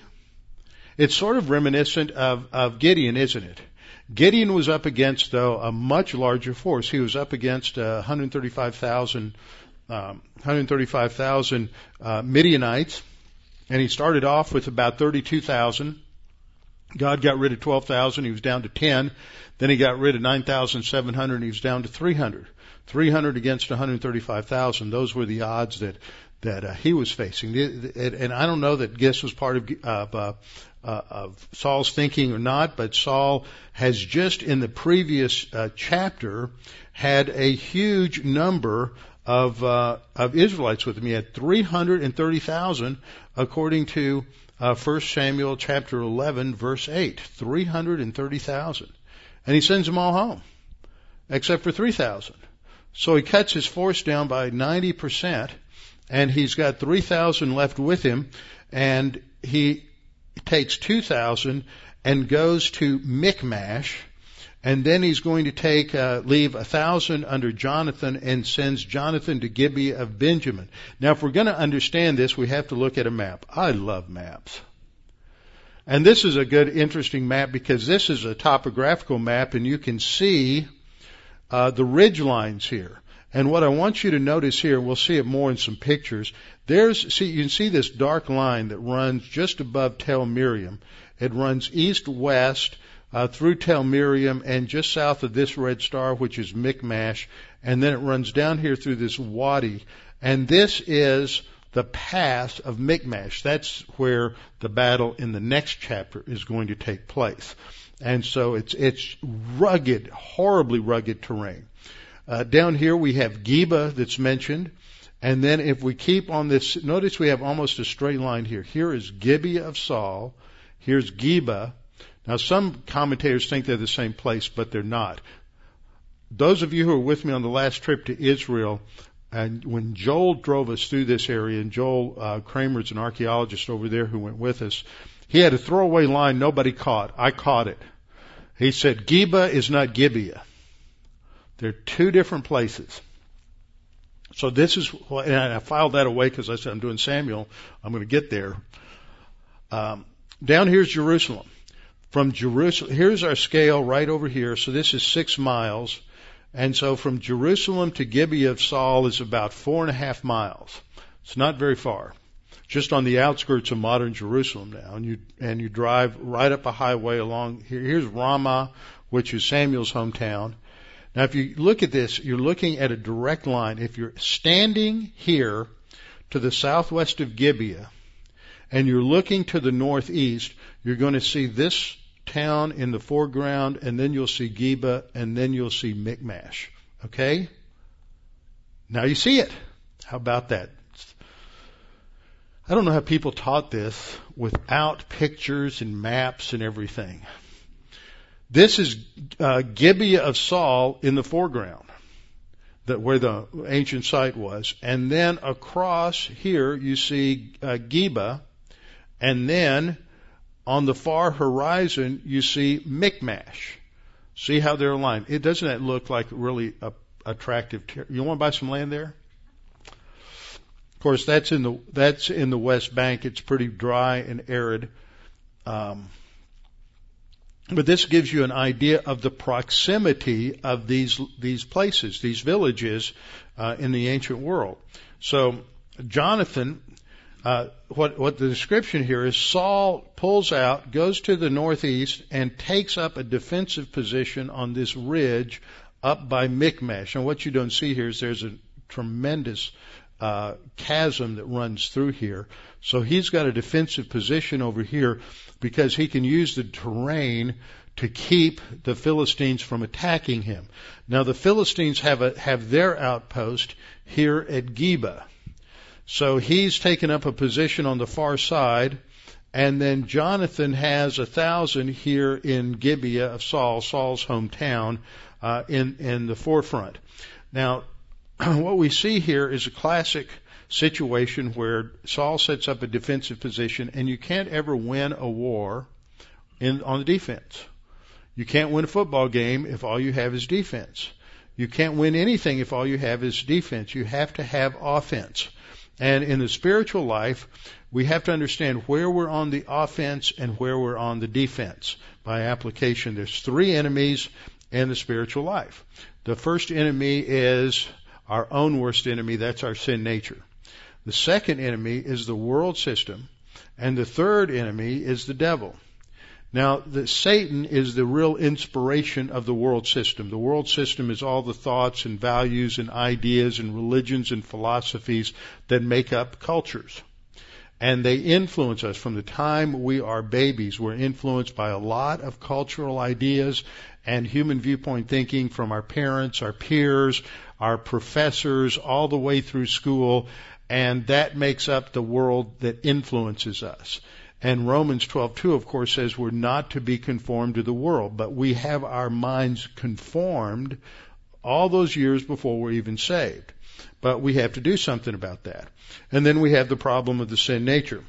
[SPEAKER 1] It's sort of reminiscent of, of Gideon, isn't it? Gideon was up against, though, a much larger force. He was up against uh, 135,000 um, 135,000 uh, Midianites, and he started off with about 32,000. God got rid of 12,000. He was down to 10. Then he got rid of 9,700 and he was down to 300. 300 against 135,000. Those were the odds that that uh, he was facing. And I don't know that this was part of, uh, uh, of Saul's thinking or not, but Saul has just in the previous uh, chapter had a huge number of uh, of Israelites with him. He had 330,000 according to uh, 1 Samuel chapter 11 verse 8. 330,000. And he sends them all home except for 3,000. So he cuts his force down by 90% and he's got 3,000 left with him and he takes 2,000 and goes to Michmash and then he's going to take uh, leave a thousand under Jonathan and sends Jonathan to Gibeah of Benjamin. Now, if we're going to understand this, we have to look at a map. I love maps. And this is a good, interesting map because this is a topographical map, and you can see uh, the ridge lines here. And what I want you to notice here, we'll see it more in some pictures. There's, see, you can see this dark line that runs just above Tel Miriam. It runs east-west uh, through Tel Miriam and just south of this red star, which is Michmash, and then it runs down here through this wadi. And this is the pass of Michmash. That's where the battle in the next chapter is going to take place. And so it's, it's rugged, horribly rugged terrain. Uh, down here we have Geba that's mentioned. And then if we keep on this, notice we have almost a straight line here. Here is Gibeah of Saul. Here's Geba. Now, some commentators think they're the same place, but they're not. Those of you who were with me on the last trip to Israel, and when Joel drove us through this area, and Joel uh, Kramer's an archaeologist over there who went with us, he had a throwaway line nobody caught. I caught it. He said, Geba is not Gibeah. They're two different places. So this is, and I filed that away because I said I'm doing Samuel. I'm going to get there. Um, down here's Jerusalem. From Jerusalem, here's our scale right over here. So this is six miles. And so from Jerusalem to Gibeah of Saul is about four and a half miles. It's not very far. Just on the outskirts of modern Jerusalem now. And you, and you drive right up a highway along here. Here's Ramah, which is Samuel's hometown. Now if you look at this, you're looking at a direct line. If you're standing here to the southwest of Gibeah, and you're looking to the northeast, you're going to see this town in the foreground, and then you'll see Geba, and then you'll see Michmash. Okay? Now you see it. How about that? I don't know how people taught this without pictures and maps and everything. This is uh, Gibeah of Saul in the foreground, that where the ancient site was, and then across here you see uh, Geba, and then on the far horizon, you see Michmash. See how they're aligned. It doesn't that look like really a, attractive? Ter- you want to buy some land there? Of course, that's in the that's in the West Bank. It's pretty dry and arid. Um, but this gives you an idea of the proximity of these these places, these villages uh, in the ancient world. So Jonathan uh, what, what the description here is Saul pulls out, goes to the northeast, and takes up a defensive position on this ridge up by Michmash. And what you don't see here is there's a tremendous uh, chasm that runs through here. So he's got a defensive position over here because he can use the terrain to keep the Philistines from attacking him. Now the Philistines have a, have their outpost here at Geba. So he's taken up a position on the far side, and then Jonathan has a thousand here in Gibeah of Saul, Saul's hometown, uh, in in the forefront. Now, [clears throat] what we see here is a classic situation where Saul sets up a defensive position, and you can't ever win a war in on the defense. You can't win a football game if all you have is defense. You can't win anything if all you have is defense. You have to have offense. And in the spiritual life, we have to understand where we're on the offense and where we're on the defense by application. There's three enemies in the spiritual life. The first enemy is our own worst enemy. That's our sin nature. The second enemy is the world system. And the third enemy is the devil. Now, the, Satan is the real inspiration of the world system. The world system is all the thoughts and values and ideas and religions and philosophies that make up cultures. And they influence us from the time we are babies. We're influenced by a lot of cultural ideas and human viewpoint thinking from our parents, our peers, our professors, all the way through school. And that makes up the world that influences us. And Romans 12:2 of course says we're not to be conformed to the world, but we have our minds conformed all those years before we're even saved. But we have to do something about that. And then we have the problem of the sin nature.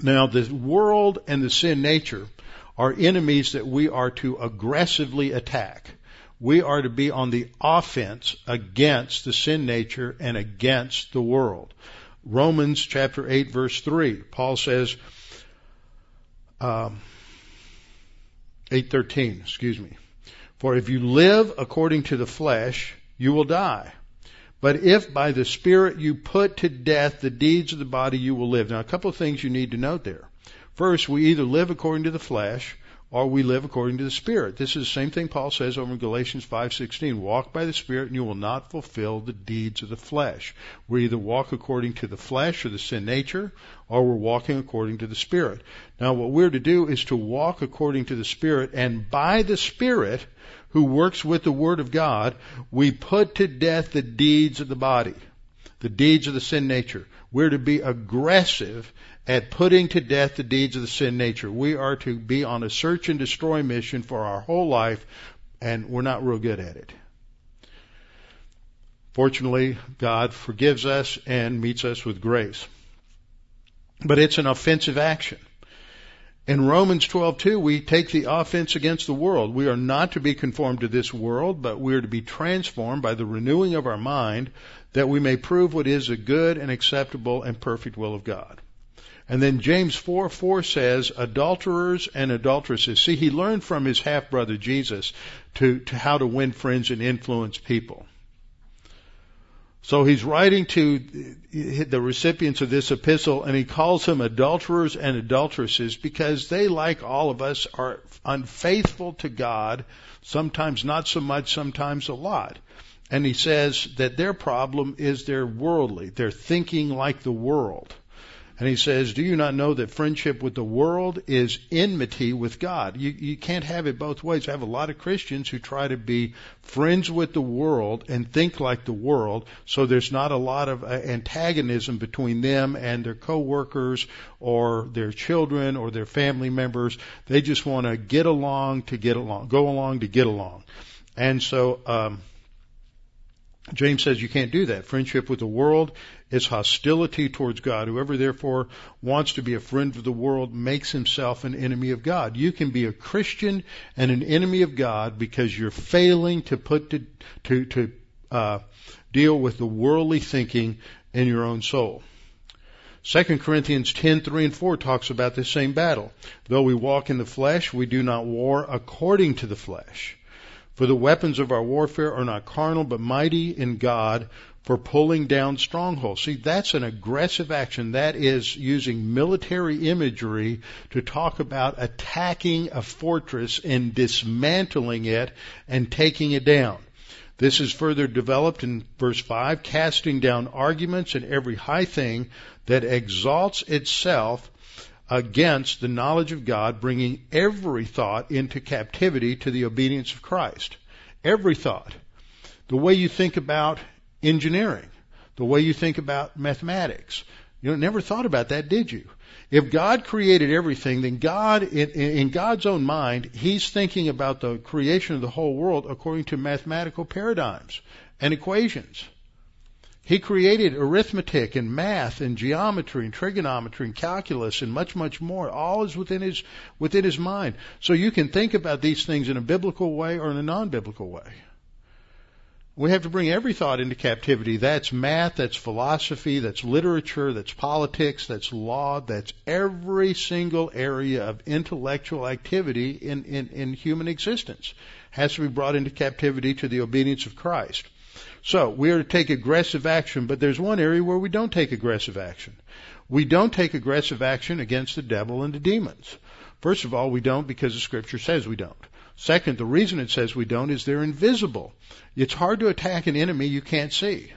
[SPEAKER 1] Now the world and the sin nature are enemies that we are to aggressively attack. We are to be on the offense against the sin nature and against the world. Romans chapter 8 verse 3. Paul says, um, 813, excuse me. For if you live according to the flesh, you will die. But if by the Spirit you put to death the deeds of the body, you will live. Now, a couple of things you need to note there. First, we either live according to the flesh or we live according to the Spirit. This is the same thing Paul says over in Galatians 5:16. Walk by the Spirit, and you will not fulfill the deeds of the flesh. We either walk according to the flesh or the sin nature, or we're walking according to the Spirit. Now, what we're to do is to walk according to the Spirit, and by the Spirit, who works with the Word of God, we put to death the deeds of the body, the deeds of the sin nature. We're to be aggressive at putting to death the deeds of the sin nature. We are to be on a search and destroy mission for our whole life, and we're not real good at it. Fortunately, God forgives us and meets us with grace. But it's an offensive action. In Romans 12:2 we take the offense against the world. We are not to be conformed to this world, but we are to be transformed by the renewing of our mind that we may prove what is a good and acceptable and perfect will of God. And then James 4 4 says, adulterers and adulteresses. See, he learned from his half brother Jesus to, to how to win friends and influence people. So he's writing to the recipients of this epistle and he calls them adulterers and adulteresses because they, like all of us, are unfaithful to God, sometimes not so much, sometimes a lot. And he says that their problem is they're worldly. They're thinking like the world. And he says, Do you not know that friendship with the world is enmity with God? You, you can't have it both ways. I have a lot of Christians who try to be friends with the world and think like the world, so there's not a lot of uh, antagonism between them and their coworkers or their children or their family members. They just want to get along to get along, go along to get along. And so, um, James says you can't do that. Friendship with the world is hostility towards God. Whoever therefore wants to be a friend of the world makes himself an enemy of God. You can be a Christian and an enemy of God because you're failing to put to to, to uh, deal with the worldly thinking in your own soul. 2 Corinthians 10, 3 and 4 talks about this same battle. Though we walk in the flesh, we do not war according to the flesh. For the weapons of our warfare are not carnal, but mighty in God for pulling down strongholds. See, that's an aggressive action. That is using military imagery to talk about attacking a fortress and dismantling it and taking it down. This is further developed in verse 5, casting down arguments and every high thing that exalts itself against the knowledge of God, bringing every thought into captivity to the obedience of Christ. Every thought. The way you think about engineering, the way you think about mathematics. You never thought about that, did you? If God created everything, then God, in, God's own mind, He's thinking about the creation of the whole world according to mathematical paradigms and equations. He created arithmetic and math and geometry and trigonometry and calculus and much, much more. All is within his, within his mind. So you can think about these things in a biblical way or in a non-biblical way. We have to bring every thought into captivity. That's math, that's philosophy, that's literature, that's politics, that's law, that's every single area of intellectual activity in, in, in human existence has to be brought into captivity to the obedience of Christ. So we are to take aggressive action, but there's one area where we don't take aggressive action. We don't take aggressive action against the devil and the demons. First of all, we don't because the scripture says we don't. Second, the reason it says we don't is they're invisible. It's hard to attack an enemy you can't see.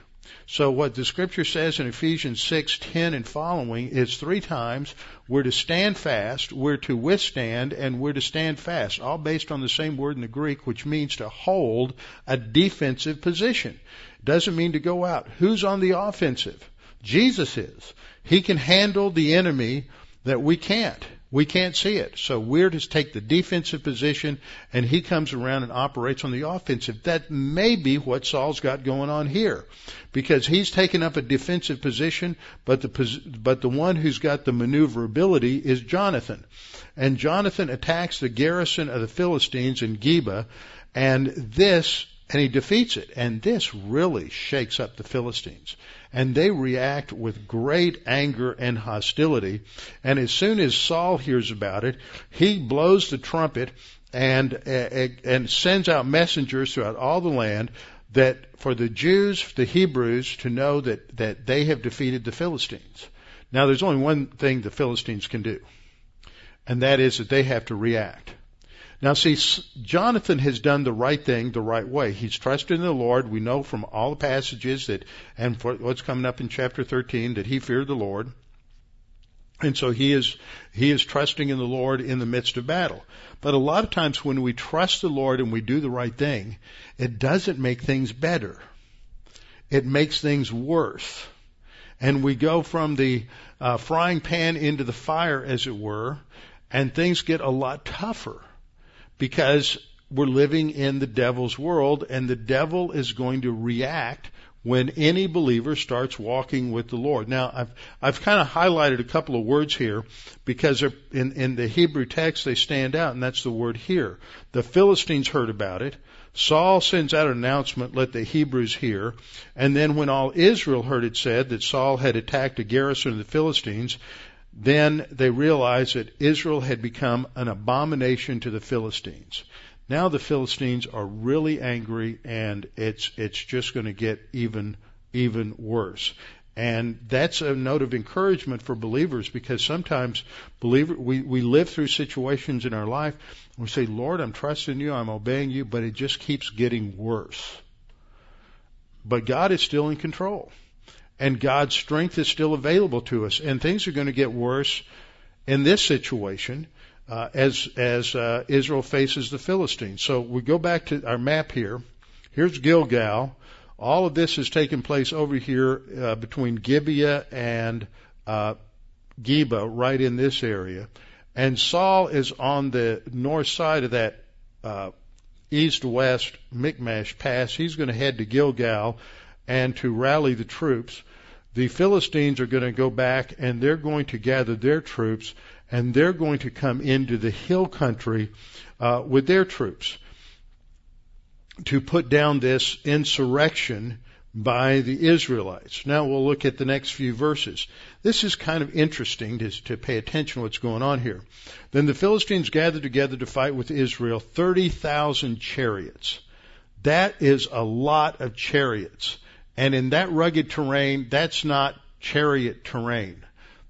[SPEAKER 1] So what the scripture says in Ephesians 6, 10 and following is three times we're to stand fast, we're to withstand, and we're to stand fast, all based on the same word in the Greek, which means to hold a defensive position. Doesn't mean to go out. Who's on the offensive? Jesus is. He can handle the enemy that we can't. We can't see it. So we're to take the defensive position and he comes around and operates on the offensive. That may be what Saul's got going on here. Because he's taken up a defensive position, but the, but the one who's got the maneuverability is Jonathan. And Jonathan attacks the garrison of the Philistines in Geba, and this, and he defeats it. And this really shakes up the Philistines and they react with great anger and hostility. And as soon as Saul hears about it, he blows the trumpet and eh, and sends out messengers throughout all the land that for the Jews, the Hebrews, to know that that they have defeated the Philistines. Now, there's only one thing the Philistines can do, and that is that they have to react. Now see, Jonathan has done the right thing the right way. He's trusted in the Lord. We know from all the passages that, and what's coming up in chapter 13, that he feared the Lord. And so he is, he is trusting in the Lord in the midst of battle. But a lot of times when we trust the Lord and we do the right thing, it doesn't make things better. It makes things worse. And we go from the uh, frying pan into the fire, as it were, and things get a lot tougher because we're living in the devil's world and the devil is going to react when any believer starts walking with the Lord. Now, I've, I've kind of highlighted a couple of words here because in, in the Hebrew text they stand out and that's the word here. The Philistines heard about it. Saul sends out an announcement, let the Hebrews hear. And then when all Israel heard it said that Saul had attacked a garrison of the Philistines, then they realized that Israel had become an abomination to the Philistines. Now the Philistines are really angry and it's, it's just going to get even, even worse. And that's a note of encouragement for believers because sometimes believer, we, we live through situations in our life and we say, Lord, I'm trusting you, I'm obeying you, but it just keeps getting worse. But God is still in control and God's strength is still available to us. And things are going to get worse in this situation uh, as as uh, Israel faces the Philistines. So we go back to our map here. Here's Gilgal. All of this has taken place over here uh, between Gibeah and uh, Geba, right in this area. And Saul is on the north side of that uh, east-west Michmash pass. He's going to head to Gilgal and to rally the troops, the Philistines are going to go back and they're going to gather their troops and they're going to come into the hill country uh, with their troops to put down this insurrection by the Israelites. Now we'll look at the next few verses. This is kind of interesting to, to pay attention to what's going on here. Then the Philistines gathered together to fight with Israel 30,000 chariots. That is a lot of chariots. And in that rugged terrain, that's not chariot terrain.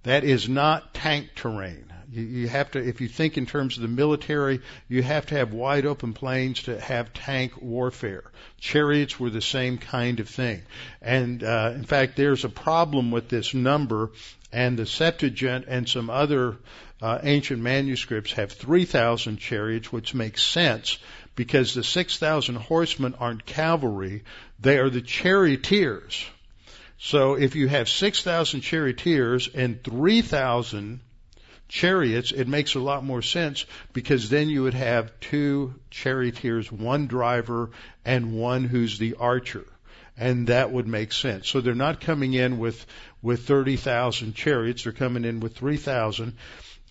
[SPEAKER 1] That is not tank terrain. You, you have to, if you think in terms of the military, you have to have wide open plains to have tank warfare. Chariots were the same kind of thing. And uh, in fact, there's a problem with this number, and the Septuagint and some other uh, ancient manuscripts have 3,000 chariots, which makes sense because the 6,000 horsemen aren't cavalry, they are the charioteers. So if you have 6,000 charioteers and 3,000 chariots, it makes a lot more sense because then you would have two charioteers, one driver and one who's the archer. And that would make sense. So they're not coming in with, with 30,000 chariots, they're coming in with 3,000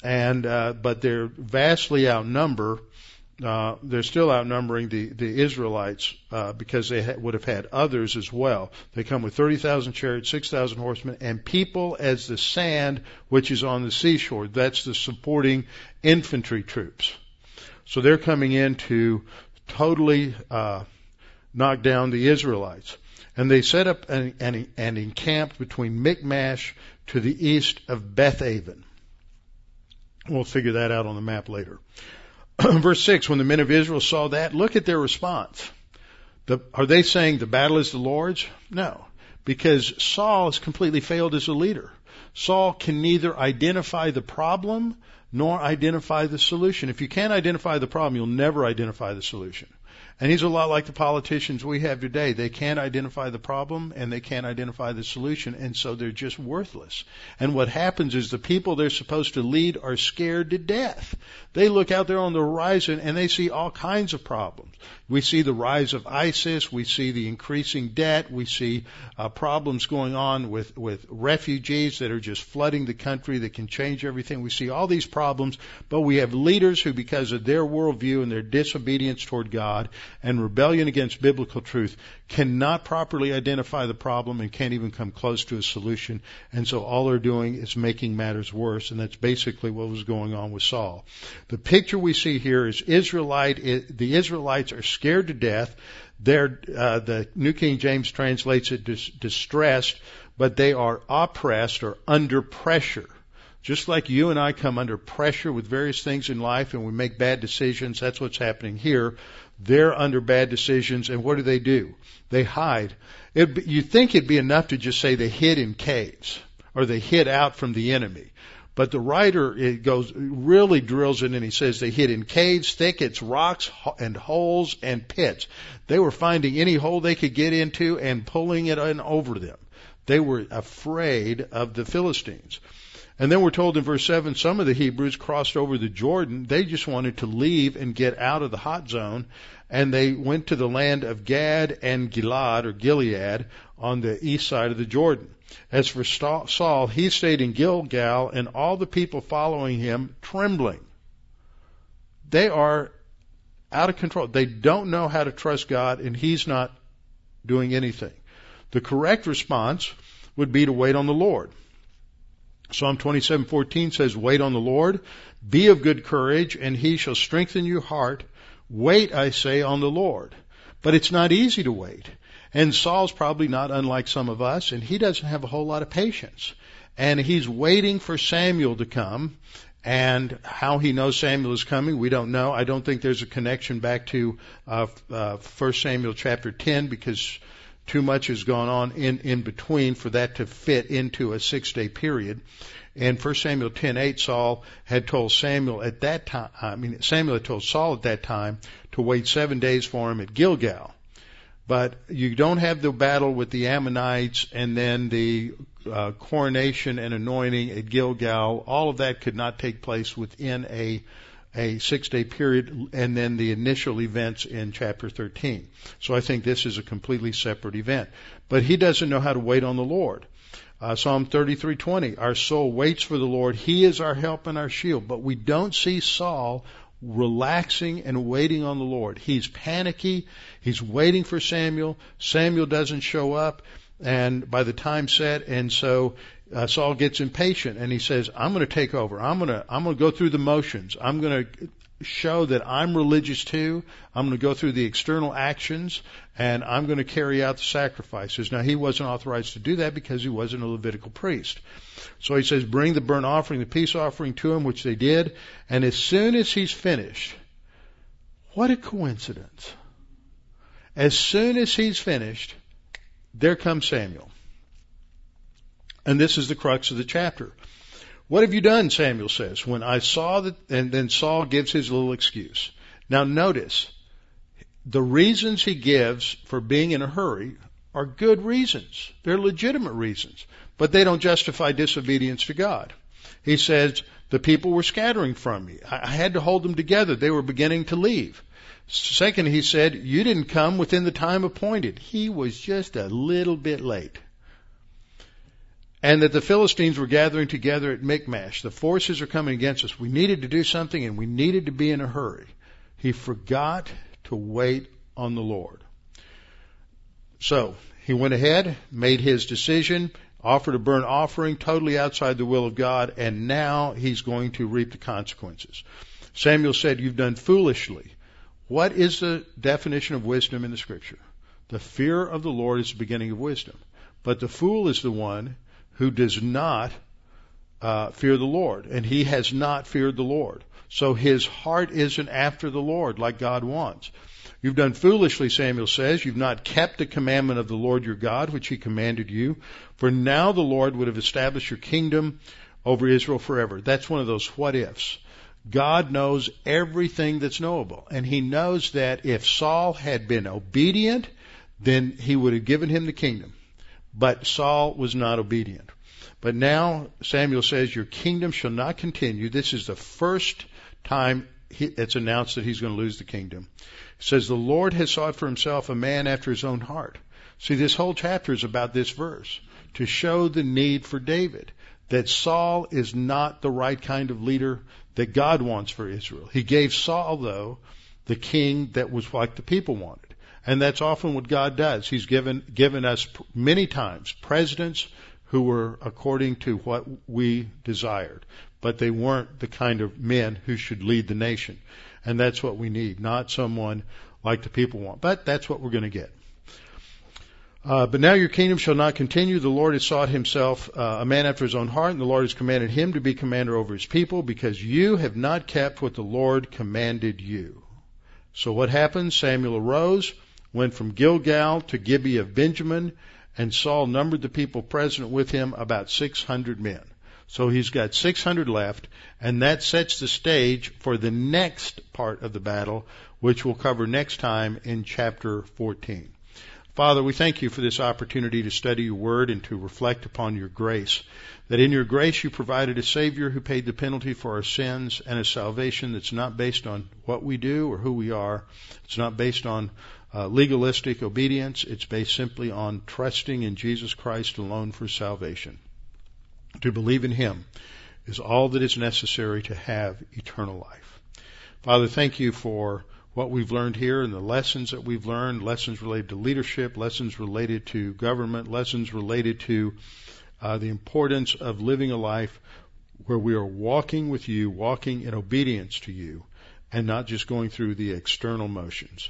[SPEAKER 1] and, uh, but they're vastly outnumber uh, they're still outnumbering the the Israelites uh, because they ha- would have had others as well. They come with thirty thousand chariots, six thousand horsemen, and people as the sand which is on the seashore. That's the supporting infantry troops. So they're coming in to totally uh, knock down the Israelites. And they set up and, and, and encamped between Michmash to the east of Beth Bethaven. We'll figure that out on the map later. [clears throat] Verse 6, when the men of Israel saw that, look at their response. The, are they saying the battle is the Lord's? No, because Saul has completely failed as a leader. Saul can neither identify the problem nor identify the solution. If you can't identify the problem, you'll never identify the solution. And he's a lot like the politicians we have today. They can't identify the problem and they can't identify the solution, and so they're just worthless. And what happens is the people they're supposed to lead are scared to death. They look out there on the horizon and they see all kinds of problems. We see the rise of ISIS. We see the increasing debt. We see uh, problems going on with, with refugees that are just flooding the country that can change everything. We see all these problems, but we have leaders who, because of their worldview and their disobedience toward God and rebellion against biblical truth, cannot properly identify the problem and can't even come close to a solution. And so all they're doing is making matters worse. And that's basically what was going on with Saul. The picture we see here is Israelite, the Israelites are scared to death. They're, uh, the New King James translates it dis- distressed, but they are oppressed or under pressure. Just like you and I come under pressure with various things in life and we make bad decisions, that's what's happening here. They're under bad decisions, and what do they do? They hide. It, you think it'd be enough to just say they hid in caves or they hid out from the enemy. But the writer it goes really drills it and he says they hid in caves, thickets, rocks, and holes and pits. They were finding any hole they could get into and pulling it in over them. They were afraid of the Philistines. And then we're told in verse 7 some of the Hebrews crossed over the Jordan. They just wanted to leave and get out of the hot zone. And they went to the land of Gad and Gilad, or Gilead, on the east side of the Jordan. As for Saul, he stayed in Gilgal, and all the people following him trembling. They are out of control. They don't know how to trust God, and he's not doing anything. The correct response would be to wait on the Lord. Psalm 27:14 says, "Wait on the Lord, be of good courage, and he shall strengthen your heart. Wait, I say, on the Lord." But it's not easy to wait. And Saul's probably not unlike some of us, and he doesn't have a whole lot of patience. And he's waiting for Samuel to come, and how he knows Samuel is coming, we don't know. I don't think there's a connection back to uh, uh, 1 Samuel chapter 10 because too much has gone on in, in between for that to fit into a six day period. And First Samuel 10:8, Saul had told Samuel at that time, I mean, Samuel had told Saul at that time to wait seven days for him at Gilgal. But you don't have the battle with the Ammonites and then the uh, coronation and anointing at Gilgal. All of that could not take place within a a six day period and then the initial events in chapter 13. So I think this is a completely separate event. But he doesn't know how to wait on the Lord. Uh, Psalm 33:20 Our soul waits for the Lord. He is our help and our shield. But we don't see Saul relaxing and waiting on the Lord. He's panicky. He's waiting for Samuel. Samuel doesn't show up and by the time set and so uh, Saul gets impatient and he says, "I'm going to take over. I'm going to I'm going to go through the motions. I'm going to show that I'm religious too. I'm going to go through the external actions and I'm going to carry out the sacrifices." Now he wasn't authorized to do that because he wasn't a Levitical priest. So he says, "Bring the burnt offering, the peace offering to him," which they did. And as soon as he's finished, what a coincidence! As soon as he's finished, there comes Samuel. And this is the crux of the chapter. What have you done? Samuel says. When I saw that, and then Saul gives his little excuse. Now notice, the reasons he gives for being in a hurry are good reasons. They're legitimate reasons, but they don't justify disobedience to God. He says, the people were scattering from me. I had to hold them together. They were beginning to leave. Second, he said, you didn't come within the time appointed. He was just a little bit late and that the Philistines were gathering together at Michmash. The forces are coming against us. We needed to do something and we needed to be in a hurry. He forgot to wait on the Lord. So he went ahead, made his decision, offered a burnt offering totally outside the will of God, and now he's going to reap the consequences. Samuel said, You've done foolishly. What is the definition of wisdom in the scripture? The fear of the Lord is the beginning of wisdom. But the fool is the one who does not uh, fear the Lord, and he has not feared the Lord. So his heart isn't after the Lord like God wants. You've done foolishly, Samuel says. You've not kept the commandment of the Lord your God, which he commanded you. For now the Lord would have established your kingdom over Israel forever. That's one of those what ifs. God knows everything that's knowable. And he knows that if Saul had been obedient, then he would have given him the kingdom. But Saul was not obedient. But now Samuel says, Your kingdom shall not continue. This is the first time it's announced that he's going to lose the kingdom. It says, The Lord has sought for himself a man after his own heart. See, this whole chapter is about this verse to show the need for David. That Saul is not the right kind of leader that God wants for Israel. He gave Saul, though, the king that was like the people wanted. And that's often what God does. He's given, given us many times presidents who were according to what we desired. But they weren't the kind of men who should lead the nation. And that's what we need, not someone like the people want. But that's what we're going to get. Uh, but now your kingdom shall not continue. The Lord has sought himself uh, a man after his own heart, and the Lord has commanded him to be commander over his people, because you have not kept what the Lord commanded you. So what happened? Samuel arose, went from Gilgal to Gibeah of Benjamin, and Saul numbered the people present with him about 600 men. So he's got 600 left, and that sets the stage for the next part of the battle, which we'll cover next time in chapter 14. Father, we thank you for this opportunity to study your word and to reflect upon your grace. That in your grace you provided a Savior who paid the penalty for our sins and a salvation that's not based on what we do or who we are. It's not based on uh, legalistic obedience. It's based simply on trusting in Jesus Christ alone for salvation. To believe in Him is all that is necessary to have eternal life. Father, thank you for what we've learned here and the lessons that we've learned, lessons related to leadership, lessons related to government, lessons related to uh, the importance of living a life where we are walking with you, walking in obedience to you, and not just going through the external motions.